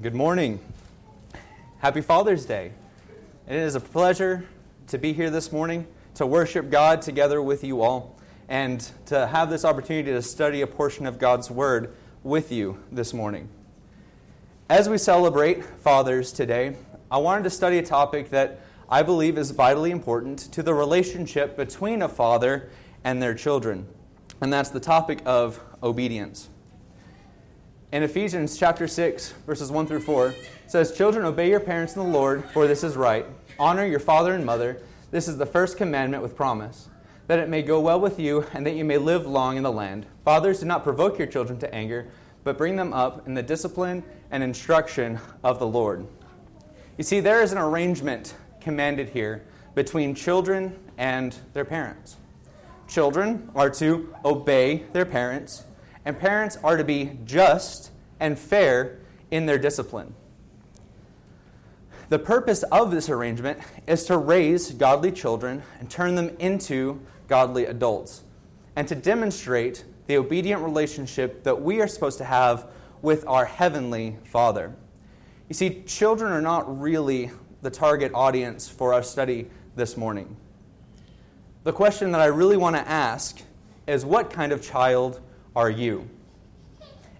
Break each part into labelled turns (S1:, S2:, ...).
S1: Good morning. Happy Father's Day. And It is a pleasure to be here this morning to worship God together with you all and to have this opportunity to study a portion of God's Word with you this morning. As we celebrate Fathers today, I wanted to study a topic that I believe is vitally important to the relationship between a father and their children, and that's the topic of obedience. In Ephesians chapter 6, verses 1 through 4, says, Children, obey your parents in the Lord, for this is right. Honor your father and mother. This is the first commandment with promise, that it may go well with you and that you may live long in the land. Fathers, do not provoke your children to anger, but bring them up in the discipline and instruction of the Lord. You see, there is an arrangement commanded here between children and their parents. Children are to obey their parents and parents are to be just and fair in their discipline. The purpose of this arrangement is to raise godly children and turn them into godly adults, and to demonstrate the obedient relationship that we are supposed to have with our Heavenly Father. You see, children are not really the target audience for our study this morning. The question that I really want to ask is what kind of child are you?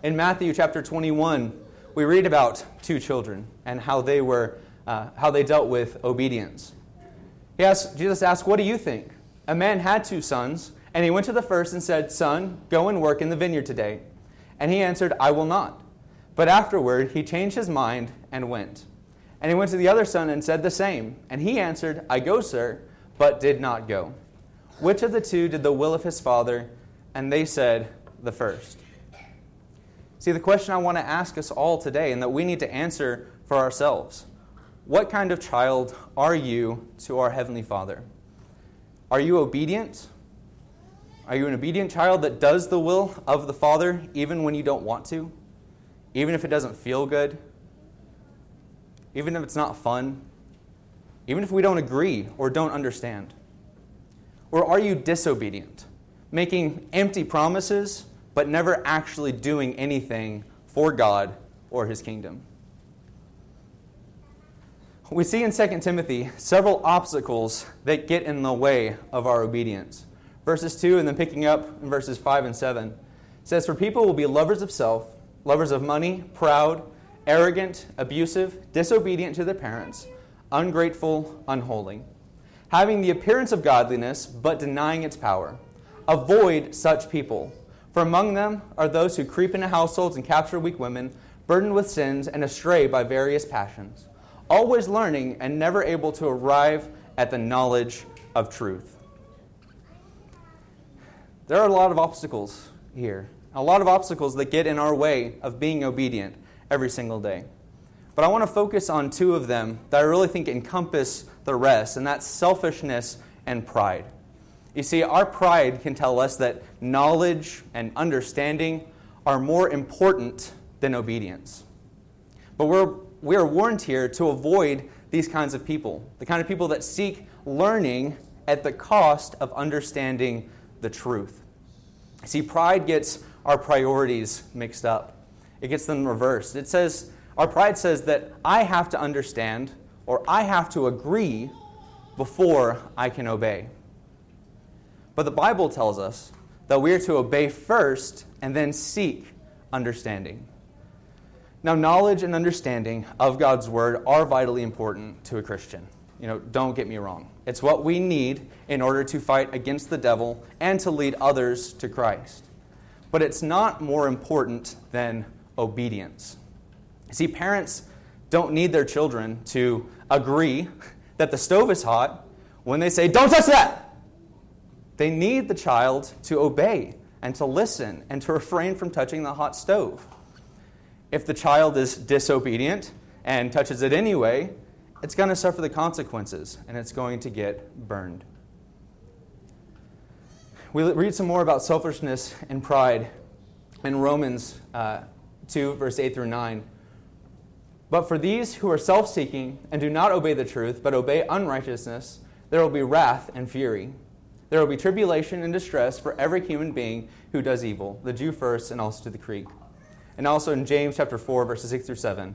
S1: In Matthew chapter 21, we read about two children and how they were uh, how they dealt with obedience. He asked, Jesus asked, What do you think? A man had two sons, and he went to the first and said, Son, go and work in the vineyard today. And he answered, I will not. But afterward he changed his mind and went. And he went to the other son and said the same. And he answered, I go, sir, but did not go. Which of the two did the will of his father? And they said, The first. See, the question I want to ask us all today and that we need to answer for ourselves what kind of child are you to our Heavenly Father? Are you obedient? Are you an obedient child that does the will of the Father even when you don't want to? Even if it doesn't feel good? Even if it's not fun? Even if we don't agree or don't understand? Or are you disobedient, making empty promises but never actually doing anything for God or his kingdom? We see in 2 Timothy several obstacles that get in the way of our obedience. Verses 2 and then picking up in verses 5 and 7 says, For people will be lovers of self, lovers of money, proud, arrogant, abusive, disobedient to their parents, ungrateful, unholy having the appearance of godliness, but denying its power. Avoid such people. For among them are those who creep into households and capture weak women, burdened with sins and astray by various passions, always learning and never able to arrive at the knowledge of truth. There are a lot of obstacles here, a lot of obstacles that get in our way of being obedient every single day. But I want to focus on two of them that I really think encompass the rest, and that's selfishness and pride. You see, our pride can tell us that knowledge and understanding are more important than obedience. But we're, we are warned here to avoid these kinds of people, the kind of people that seek learning at the cost of understanding the truth. See, pride gets our priorities mixed up, it gets them reversed. It says, our pride says that I have to understand or I have to agree before I can obey. But the Bible tells us that we are to obey first and then seek understanding. Now, knowledge and understanding of God's Word are vitally important to a Christian. You know, don't get me wrong. It's what we need in order to fight against the devil and to lead others to Christ. But it's not more important than obedience. See, parents don't need their children to agree that the stove is hot when they say, Don't touch that! They need the child to obey and to listen and to refrain from touching the hot stove. If the child is disobedient and touches it anyway, it's going to suffer the consequences and it's going to get burned. We read some more about selfishness and pride in Romans uh, 2, verse 8 through 9. But for these who are self seeking and do not obey the truth, but obey unrighteousness, there will be wrath and fury. There will be tribulation and distress for every human being who does evil, the Jew first and also to the Greek. And also in James chapter 4, verses 6 through 7.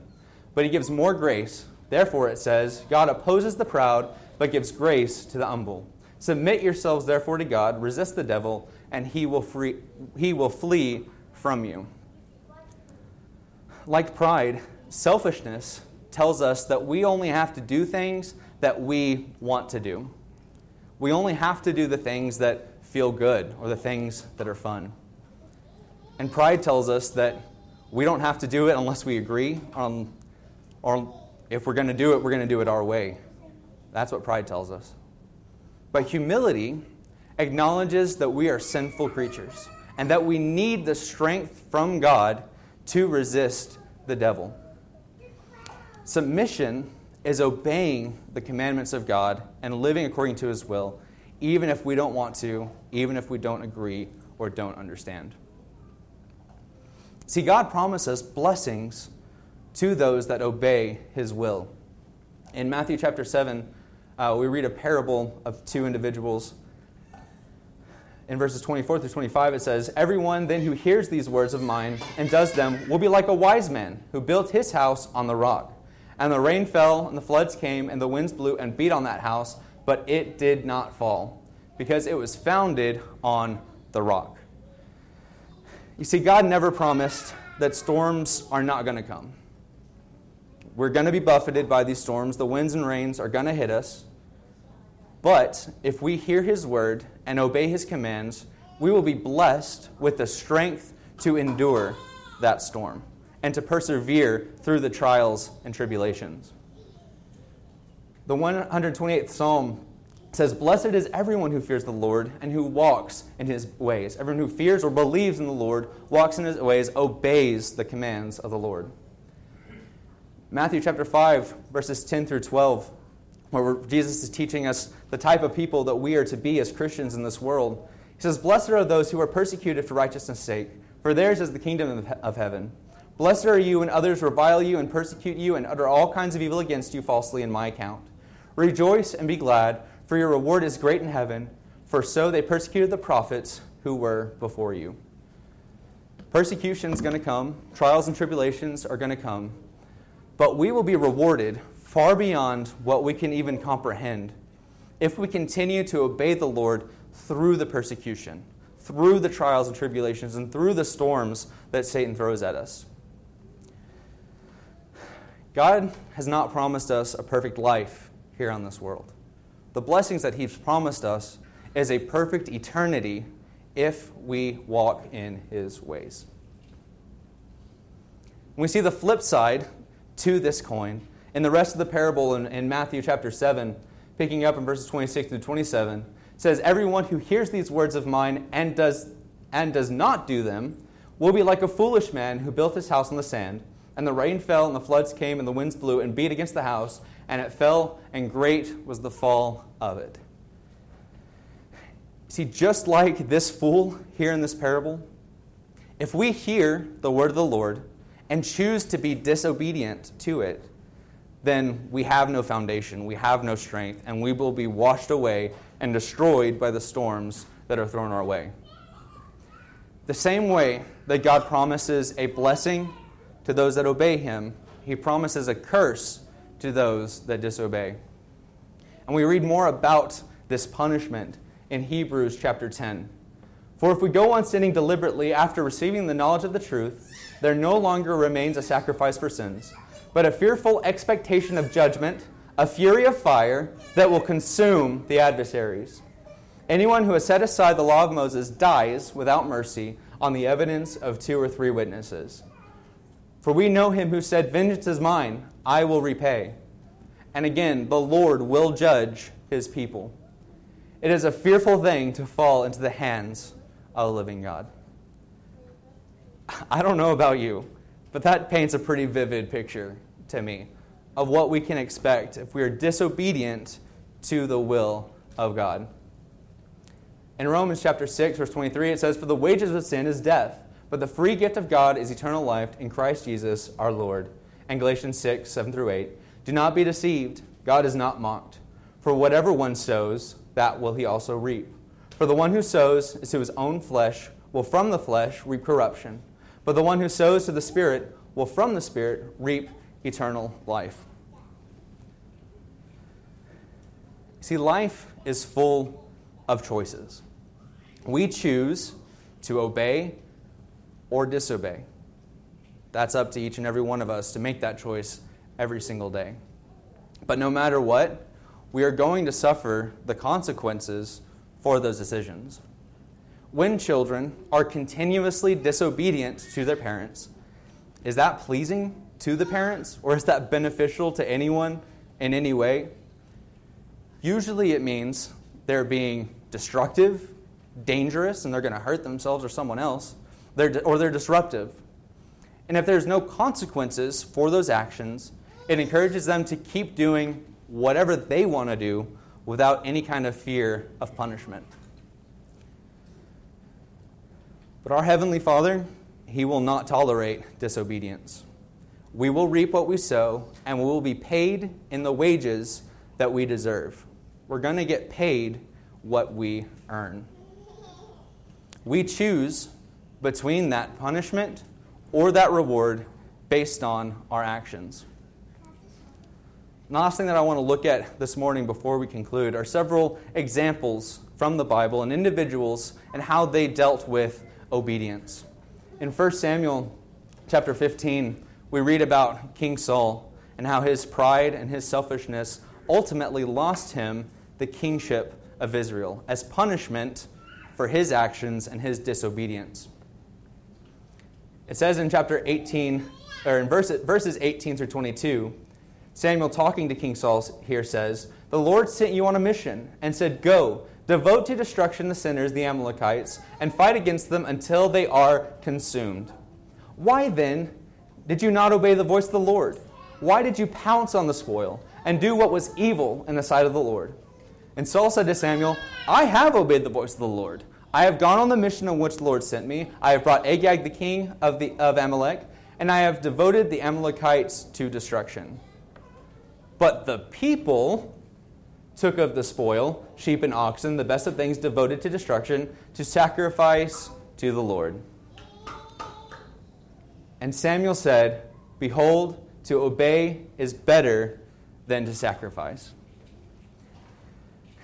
S1: but he gives more grace. Therefore, it says, God opposes the proud, but gives grace to the humble. Submit yourselves, therefore, to God, resist the devil, and he will, free, he will flee from you. Like pride, selfishness tells us that we only have to do things that we want to do. We only have to do the things that feel good or the things that are fun. And pride tells us that we don't have to do it unless we agree on, or if we're going to do it, we're going to do it our way. That's what pride tells us. But humility acknowledges that we are sinful creatures and that we need the strength from God to resist the devil. Submission is obeying the commandments of God and living according to his will, even if we don't want to, even if we don't agree or don't understand. See, God promises blessings to those that obey his will. In Matthew chapter 7, uh, we read a parable of two individuals. In verses 24 through 25, it says, Everyone then who hears these words of mine and does them will be like a wise man who built his house on the rock. And the rain fell, and the floods came, and the winds blew and beat on that house, but it did not fall, because it was founded on the rock. You see, God never promised that storms are not going to come. We're going to be buffeted by these storms. The winds and rains are going to hit us. But if we hear His word and obey His commands, we will be blessed with the strength to endure that storm and to persevere through the trials and tribulations. The 128th Psalm says, Blessed is everyone who fears the Lord and who walks in his ways. Everyone who fears or believes in the Lord, walks in his ways, obeys the commands of the Lord. Matthew chapter 5, verses 10 through 12, where Jesus is teaching us the type of people that we are to be as Christians in this world. He says, Blessed are those who are persecuted for righteousness' sake, for theirs is the kingdom of heaven. Blessed are you when others revile you and persecute you and utter all kinds of evil against you falsely in my account. Rejoice and be glad for your reward is great in heaven, for so they persecuted the prophets who were before you. Persecution is going to come, trials and tribulations are going to come, but we will be rewarded far beyond what we can even comprehend if we continue to obey the Lord through the persecution, through the trials and tribulations, and through the storms that Satan throws at us. God has not promised us a perfect life here on this world the blessings that He's promised us is a perfect eternity if we walk in His ways. We see the flip side to this coin in the rest of the parable in, in Matthew chapter 7, picking up in verses 26 to 27. says, Everyone who hears these words of mine and does, and does not do them will be like a foolish man who built his house on the sand. And the rain fell, and the floods came, and the winds blew and beat against the house, and it fell, and great was the fall of it. See, just like this fool here in this parable, if we hear the word of the Lord and choose to be disobedient to it, then we have no foundation, we have no strength, and we will be washed away and destroyed by the storms that are thrown our way. The same way that God promises a blessing to those that obey Him, He promises a curse to those that disobey. And we read more about this punishment in Hebrews chapter 10. For if we go on sinning deliberately after receiving the knowledge of the truth, there no longer remains a sacrifice for sins, but a fearful expectation of judgment, a fury of fire that will consume the adversaries. Anyone who has set aside the law of Moses dies without mercy on the evidence of two or three witnesses. For we know him who said, Vengeance is mine, I will repay. And again, the Lord will judge his people. It is a fearful thing to fall into the hands of a living God. I don't know about you, but that paints a pretty vivid picture to me of what we can expect if we are disobedient to the will of God. In Romans chapter 6 verse 23 it says for the wages of sin is death but the free gift of God is eternal life in Christ Jesus our Lord. And Galatians 6, 7 through 8. Do not be deceived. God is not mocked. For whatever one sows, that will he also reap. For the one who sows to his own flesh will from the flesh reap corruption. But the one who sows to the Spirit will from the Spirit reap eternal life. See, life is full of choices. We choose to obey or disobey. That's up to each and every one of us to make that choice every single day. But no matter what, we are going to suffer the consequences for those decisions. When children are continuously disobedient to their parents, is that pleasing to the parents or is that beneficial to anyone in any way? Usually it means they're being destructive, dangerous, and they're going to hurt themselves or someone else, they're, or they're disruptive. And if there's no consequences for those actions, it encourages them to keep doing whatever they want to do without any kind of fear of punishment. But our Heavenly Father, He will not tolerate disobedience. We will reap what we sow, and we will be paid in the wages that we deserve. We're going to get paid what we earn. We choose between that punishment or that reward based on our actions. The last thing that I want to look at this morning before we conclude are several examples from the Bible and individuals and how they dealt with obedience. In 1 Samuel chapter 15, we read about King Saul and how his pride and his selfishness ultimately lost him the kingship of Israel as punishment for his actions and his disobedience. It says in chapter 18, or in verses 18 through 22, Samuel, talking to King Saul, here says, The Lord sent you on a mission and said, Go, devote to destruction the sinners, the Amalekites, and fight against them until they are consumed. Why then did you not obey the voice of the Lord? Why did you pounce on the spoil and do what was evil in the sight of the Lord? And Saul said to Samuel, I have obeyed the voice of the Lord. I have gone on the mission on which the Lord sent me. I have brought Agag the king of, the, of Amalek, and I have devoted the Amalekites to destruction. But the people took of the spoil, sheep and oxen, the best of things devoted to destruction, to sacrifice to the Lord. And Samuel said, Behold, to obey is better than to sacrifice.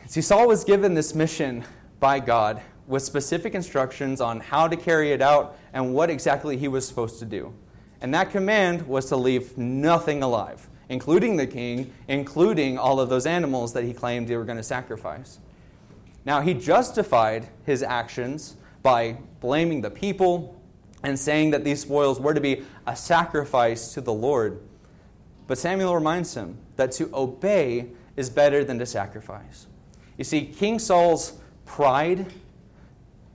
S1: See, Saul was given this mission by God with specific instructions on how to carry it out and what exactly he was supposed to do. And that command was to leave nothing alive including the king, including all of those animals that he claimed they were going to sacrifice. Now, he justified his actions by blaming the people and saying that these spoils were to be a sacrifice to the Lord. But Samuel reminds him that to obey is better than to sacrifice. You see, King Saul's pride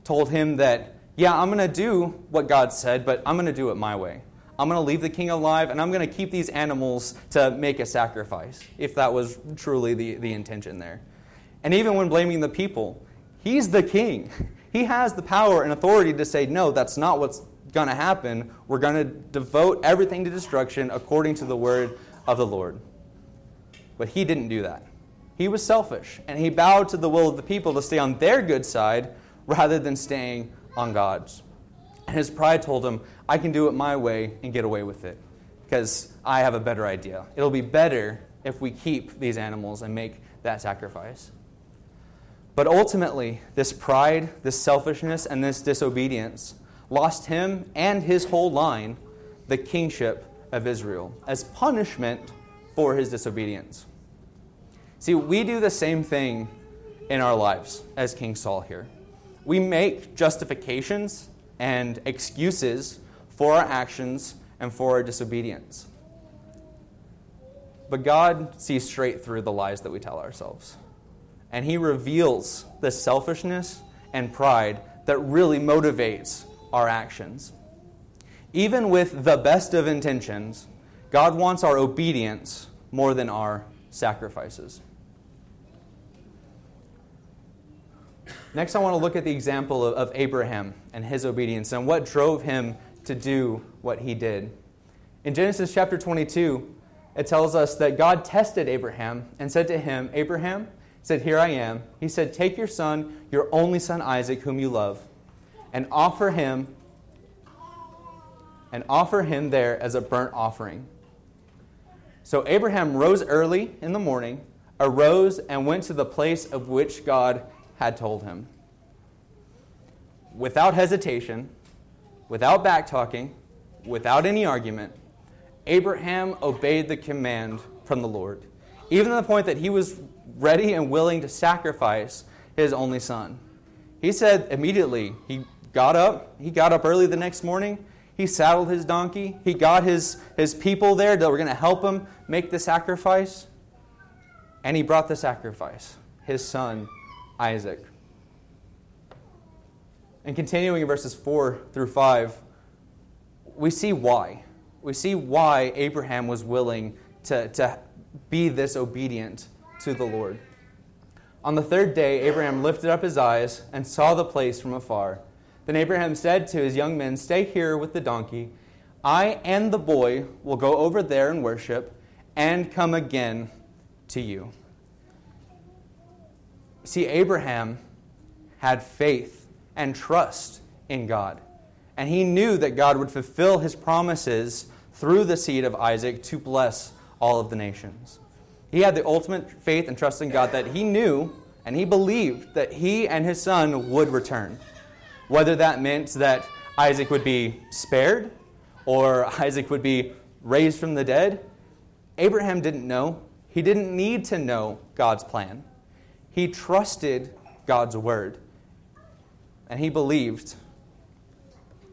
S1: told him that, yeah, I'm going to do what God said, but I'm going to do it my way. I'm going to leave the king alive and I'm going to keep these animals to make a sacrifice, if that was truly the, the intention there. And even when blaming the people, he's the king. He has the power and authority to say, no, that's not what's going to happen. We're going to devote everything to destruction according to the word of the Lord. But he didn't do that. He was selfish, and he bowed to the will of the people to stay on their good side rather than staying on God's. And his pride told him, I can do it my way and get away with it because I have a better idea. It'll be better if we keep these animals and make that sacrifice. But ultimately, this pride, this selfishness, and this disobedience lost him and his whole line the kingship of Israel as punishment for his disobedience. See, we do the same thing in our lives as King Saul here. We make justifications and excuses for our actions and for our disobedience. But God sees straight through the lies that we tell ourselves. And He reveals the selfishness and pride that really motivates our actions. Even with the best of intentions, God wants our obedience more than our sacrifices. Next, I want to look at the example of, of Abraham and his obedience and what drove him to do what he did. In Genesis chapter 22, it tells us that God tested Abraham and said to him, Abraham, said, Here I am. He said, Take your son, your only son Isaac, whom you love, and offer him and offer him there as a burnt offering. So Abraham rose early in the morning, arose, and went to the place of which God had told him. Without hesitation, without backtalking, without any argument, Abraham obeyed the command from the Lord, even to the point that he was ready and willing to sacrifice his only son. He said immediately, he got up, he got up early the next morning, he saddled his donkey, he got his, his people there that were going to help him make the sacrifice, and he brought the sacrifice, his son Isaac. And continuing in verses 4 through 5, we see why. We see why Abraham was willing to, to be this obedient to the Lord. On the third day, Abraham lifted up his eyes and saw the place from afar. Then Abraham said to his young men, Stay here with the donkey. I and the boy will go over there and worship and come again to you. See, Abraham had faith and trust in God. And he knew that God would fulfill his promises through the seed of Isaac to bless all of the nations. He had the ultimate faith and trust in God that he knew and he believed that he and his son would return. Whether that meant that Isaac would be spared or Isaac would be raised from the dead, Abraham didn't know. He didn't need to know God's plan. He trusted God's word. And he believed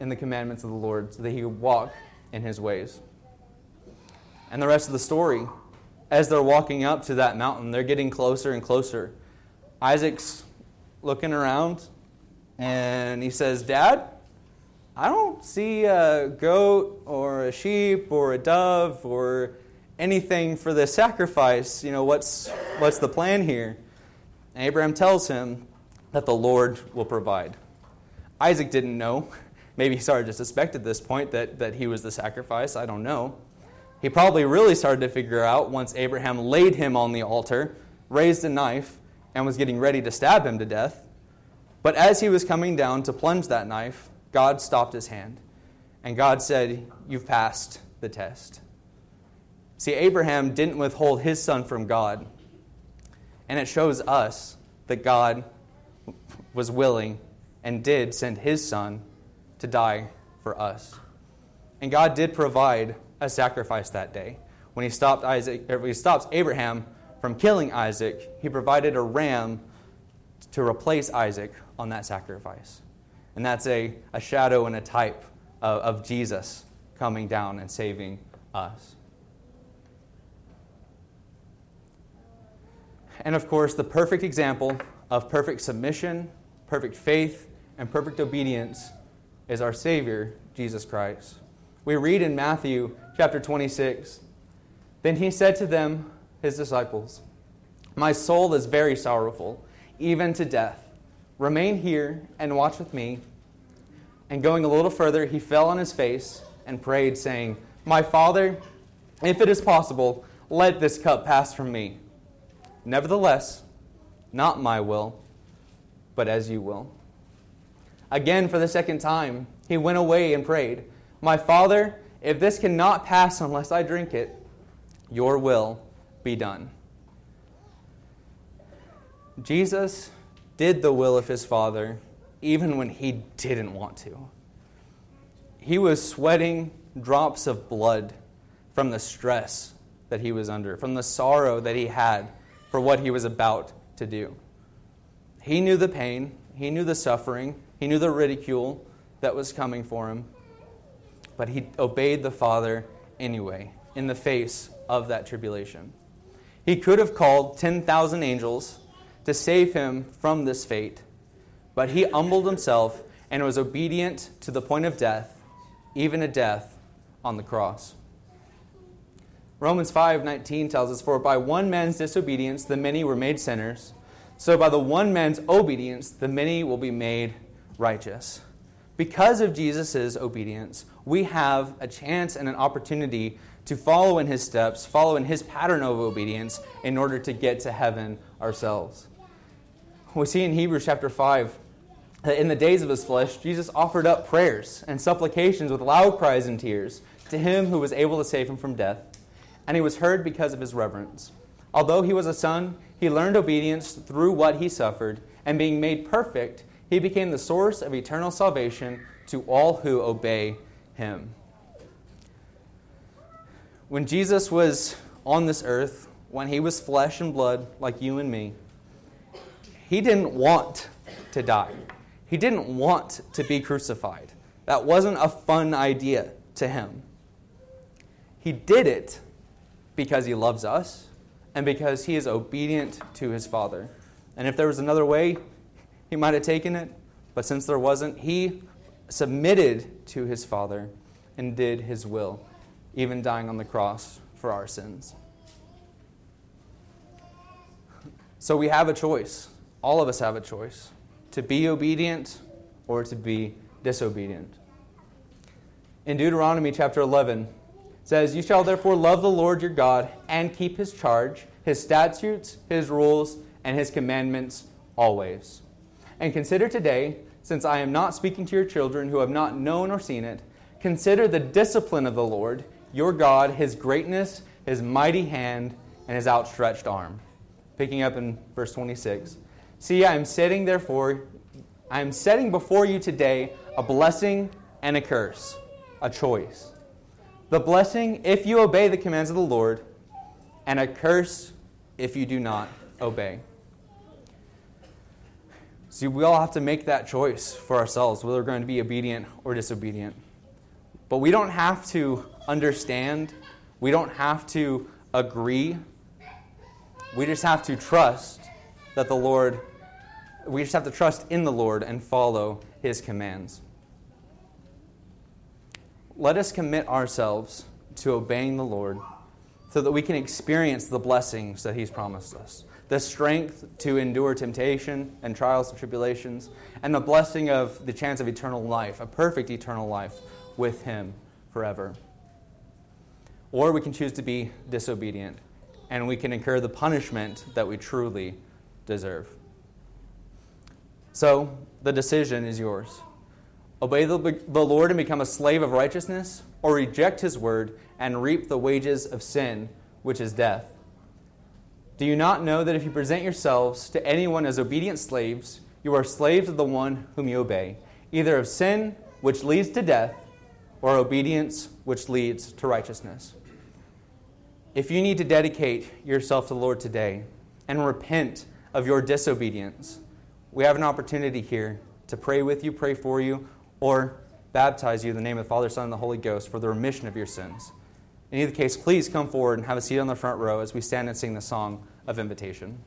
S1: in the commandments of the Lord so that he could walk in his ways. And the rest of the story, as they're walking up to that mountain, they're getting closer and closer. Isaac's looking around and he says, Dad, I don't see a goat or a sheep or a dove or anything for the sacrifice. You know, what's, what's the plan here? And Abraham tells him that the Lord will provide. Isaac didn't know. Maybe he started to suspect at this point that, that he was the sacrifice. I don't know. He probably really started to figure out once Abraham laid him on the altar, raised a knife, and was getting ready to stab him to death. But as he was coming down to plunge that knife, God stopped his hand. And God said, You've passed the test. See, Abraham didn't withhold his son from God. And it shows us that God was willing and did send his son to die for us. And God did provide a sacrifice that day. When he stopped Isaac, when he stops Abraham from killing Isaac, he provided a ram to replace Isaac on that sacrifice. And that's a, a shadow and a type of, of Jesus coming down and saving us. And of course, the perfect example of perfect submission, perfect faith, and perfect obedience is our Savior, Jesus Christ. We read in Matthew chapter 26 Then he said to them, his disciples, My soul is very sorrowful, even to death. Remain here and watch with me. And going a little further, he fell on his face and prayed, saying, My Father, if it is possible, let this cup pass from me. Nevertheless, not my will, but as you will. Again, for the second time, he went away and prayed, My Father, if this cannot pass unless I drink it, your will be done. Jesus did the will of his Father even when he didn't want to. He was sweating drops of blood from the stress that he was under, from the sorrow that he had for what he was about to do. He knew the pain, he knew the suffering, he knew the ridicule that was coming for him, but he obeyed the Father anyway in the face of that tribulation. He could have called 10,000 angels to save him from this fate, but he humbled himself and was obedient to the point of death, even a death on the cross. Romans 5:19 tells us for by one man's disobedience the many were made sinners so by the one man's obedience the many will be made righteous. Because of Jesus' obedience, we have a chance and an opportunity to follow in his steps, follow in his pattern of obedience in order to get to heaven ourselves. We see in Hebrews chapter 5 that in the days of his flesh, Jesus offered up prayers and supplications with loud cries and tears to him who was able to save him from death and he was heard because of his reverence. Although he was a son, he learned obedience through what he suffered, and being made perfect, he became the source of eternal salvation to all who obey him. When Jesus was on this earth, when he was flesh and blood like you and me, he didn't want to die. He didn't want to be crucified. That wasn't a fun idea to him. He did it because he loves us and because he is obedient to his Father. And if there was another way, he might have taken it, but since there wasn't, he submitted to his Father and did his will, even dying on the cross for our sins. So we have a choice. All of us have a choice to be obedient or to be disobedient. In Deuteronomy chapter 11, says, You shall therefore love the Lord your God and keep his charge, his statutes, his rules, and his commandments always. And consider today, since I am not speaking to your children who have not known or seen it, consider the discipline of the Lord your God, his greatness, his mighty hand, and his outstretched arm. Picking up in verse 26. See, I am setting therefore, I am setting before you today a blessing and a curse, a choice. The blessing if you obey the commands of the Lord, and a curse if you do not obey. See, we all have to make that choice for ourselves, whether we're going to be obedient or disobedient. But we don't have to understand, we don't have to agree. We just have to trust that the Lord, we just have to trust in the Lord and follow his commands. Let us commit ourselves to obeying the Lord so that we can experience the blessings that he's promised us the strength to endure temptation and trials and tribulations, and the blessing of the chance of eternal life, a perfect eternal life with Him forever. Or we can choose to be disobedient, and we can incur the punishment that we truly deserve. So, the decision is yours. Obey the, the Lord and become a slave of righteousness, or reject His word and reap the wages of sin, which is death. Do you not know that if you present yourselves to anyone as obedient slaves, you are slaves of the one whom you obey, either of sin, which leads to death, or obedience, which leads to righteousness? If you need to dedicate yourself to the Lord today and repent of your disobedience, we have an opportunity here to pray with you, pray for you, or baptize you in the name of the Father, Son, and the Holy Ghost for the remission of your sins. In either case, please come forward and have a seat on the front row as we stand and sing the song of invitation.